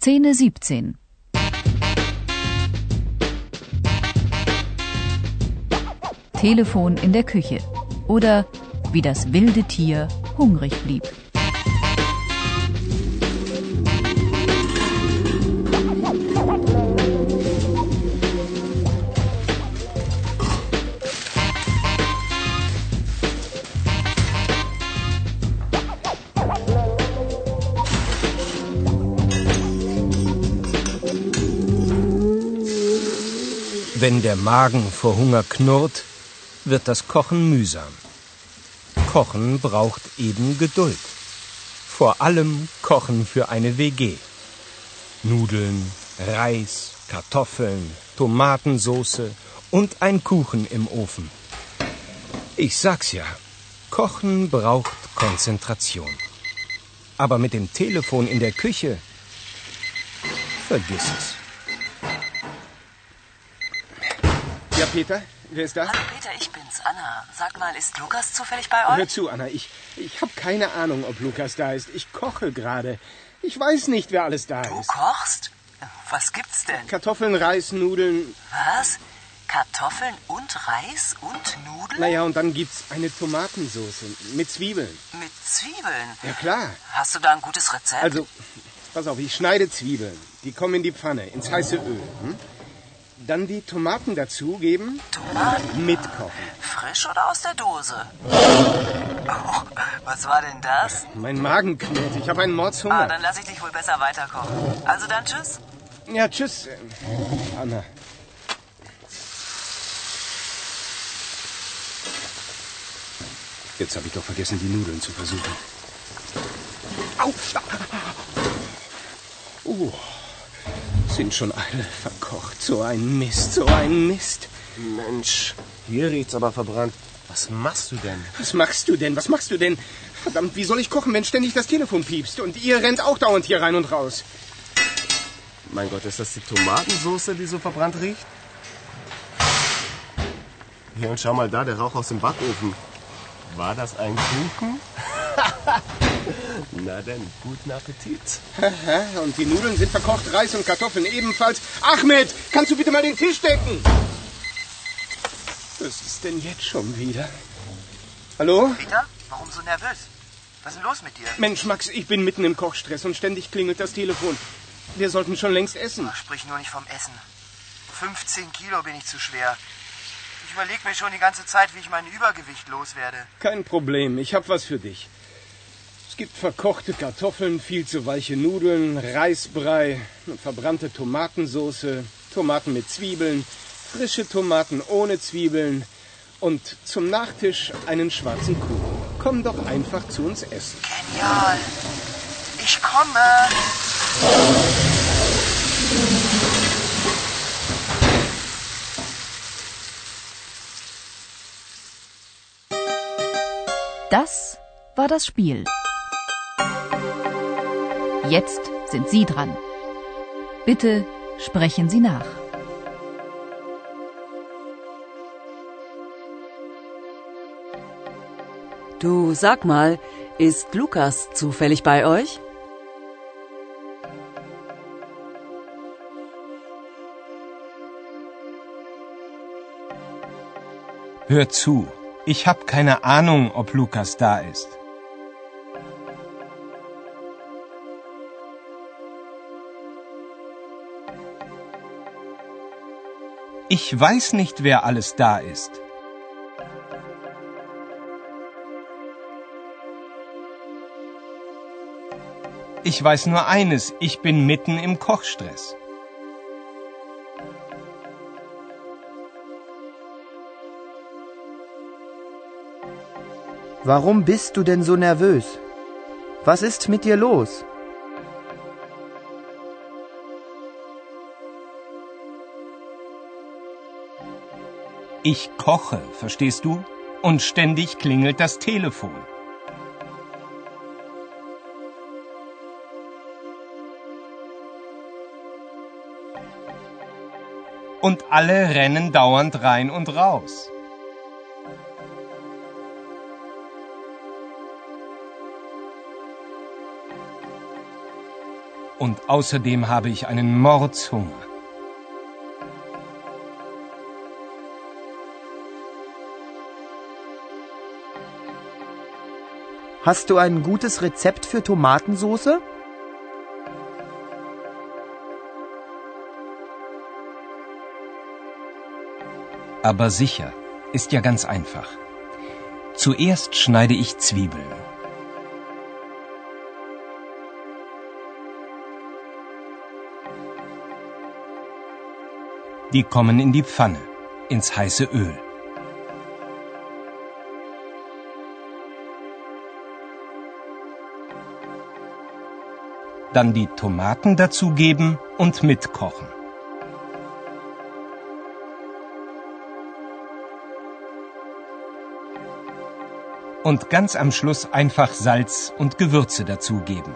Szene 17. Telefon in der Küche oder wie das wilde Tier hungrig blieb. Wenn der Magen vor Hunger knurrt, wird das Kochen mühsam. Kochen braucht eben Geduld. Vor allem Kochen für eine WG. Nudeln, Reis, Kartoffeln, Tomatensoße und ein Kuchen im Ofen. Ich sag's ja, Kochen braucht Konzentration. Aber mit dem Telefon in der Küche, vergiss es. Peter, wer ist da? Hallo Peter, ich bin's, Anna. Sag mal, ist Lukas zufällig bei euch? Hör zu, Anna, ich, ich habe keine Ahnung, ob Lukas da ist. Ich koche gerade. Ich weiß nicht, wer alles da Du ist. kochst? Was gibt's denn? Kartoffeln, Reis, Nudeln. Was? Kartoffeln und Reis und Nudeln? Naja, und dann gibt's eine Tomatensoße mit Zwiebeln. Mit Zwiebeln? Ja, klar. Hast du da ein gutes Rezept? Also, pass auf, ich schneide Zwiebeln. Die kommen in die Pfanne, ins heiße Öl. Hm? Dann die Tomaten dazugeben, Tomaten? mitkochen. Frisch oder aus der Dose? Oh, was war denn das? Mein Magen knurrt, ich habe einen Ah, Mordshunger. dann lass ich dich wohl besser weiterkochen. Also dann tschüss. Ja, tschüss, äh, Anna. Jetzt habe ich doch vergessen, die Nudeln zu versuchen. Au! Oh, sind schon alle verkocht. So ein Mist, so ein Mist. Mensch, hier riecht's aber verbrannt. Was machst du denn? Was machst du denn? Was machst du denn? Verdammt, wie soll ich kochen, wenn ständig das Telefon piepst? Und ihr rennt auch dauernd hier rein und raus. Mein Gott, ist das die Tomatensoße, die so verbrannt riecht? Hier und schau mal da, der Rauch aus dem Backofen. War das ein Kuchen? Na denn, guten Appetit. Und die Nudeln sind verkocht, Reis und Kartoffeln ebenfalls. Ahmed, kannst du bitte mal den Tisch decken? Was ist denn jetzt schon wieder? Hallo? Peter, warum so nervös? Was ist denn los mit dir? Mensch, Max, ich bin mitten im Kochstress und ständig klingelt das Telefon. Wir sollten schon längst essen. Sprich nur nicht vom Essen. 15 Kilo bin ich zu schwer. Ich überlege mir schon die ganze Zeit, wie ich mein Übergewicht loswerde. Kein Problem, ich hab was für dich. Es gibt verkochte Kartoffeln, viel zu weiche Nudeln, Reisbrei, verbrannte Tomatensoße, Tomaten mit Zwiebeln, frische Tomaten ohne Zwiebeln und zum Nachtisch einen schwarzen Kuchen. Komm doch einfach zu uns essen. Genial. Ich komme. Das war das Spiel. Jetzt sind Sie dran. Bitte sprechen Sie nach. Du sag mal, ist Lukas zufällig bei euch? Hör zu, ich hab keine Ahnung, ob Lukas da ist. Ich weiß nicht, wer alles da ist. Ich weiß nur eines, ich bin mitten im Kochstress. Warum bist du denn so nervös? Was ist mit dir los? Ich koche, verstehst du? Und ständig klingelt das Telefon. Und alle rennen dauernd rein und raus. Und außerdem habe ich einen Mordshunger. Hast du ein gutes Rezept für Tomatensoße? Aber sicher, ist ja ganz einfach. Zuerst schneide ich Zwiebeln. Die kommen in die Pfanne, ins heiße Öl. Dann die Tomaten dazugeben und mitkochen. Und ganz am Schluss einfach Salz und Gewürze dazugeben.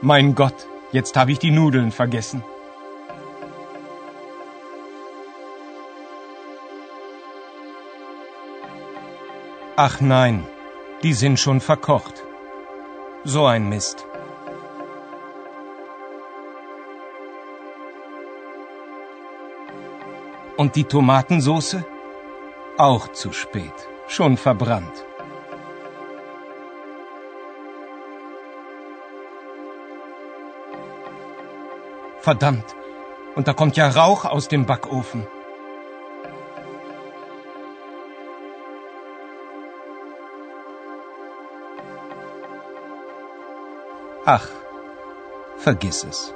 Mein Gott, jetzt habe ich die Nudeln vergessen. Ach nein, die sind schon verkocht. So ein Mist. Und die Tomatensoße? Auch zu spät, schon verbrannt. Verdammt, und da kommt ja Rauch aus dem Backofen. Ach, vergiss es.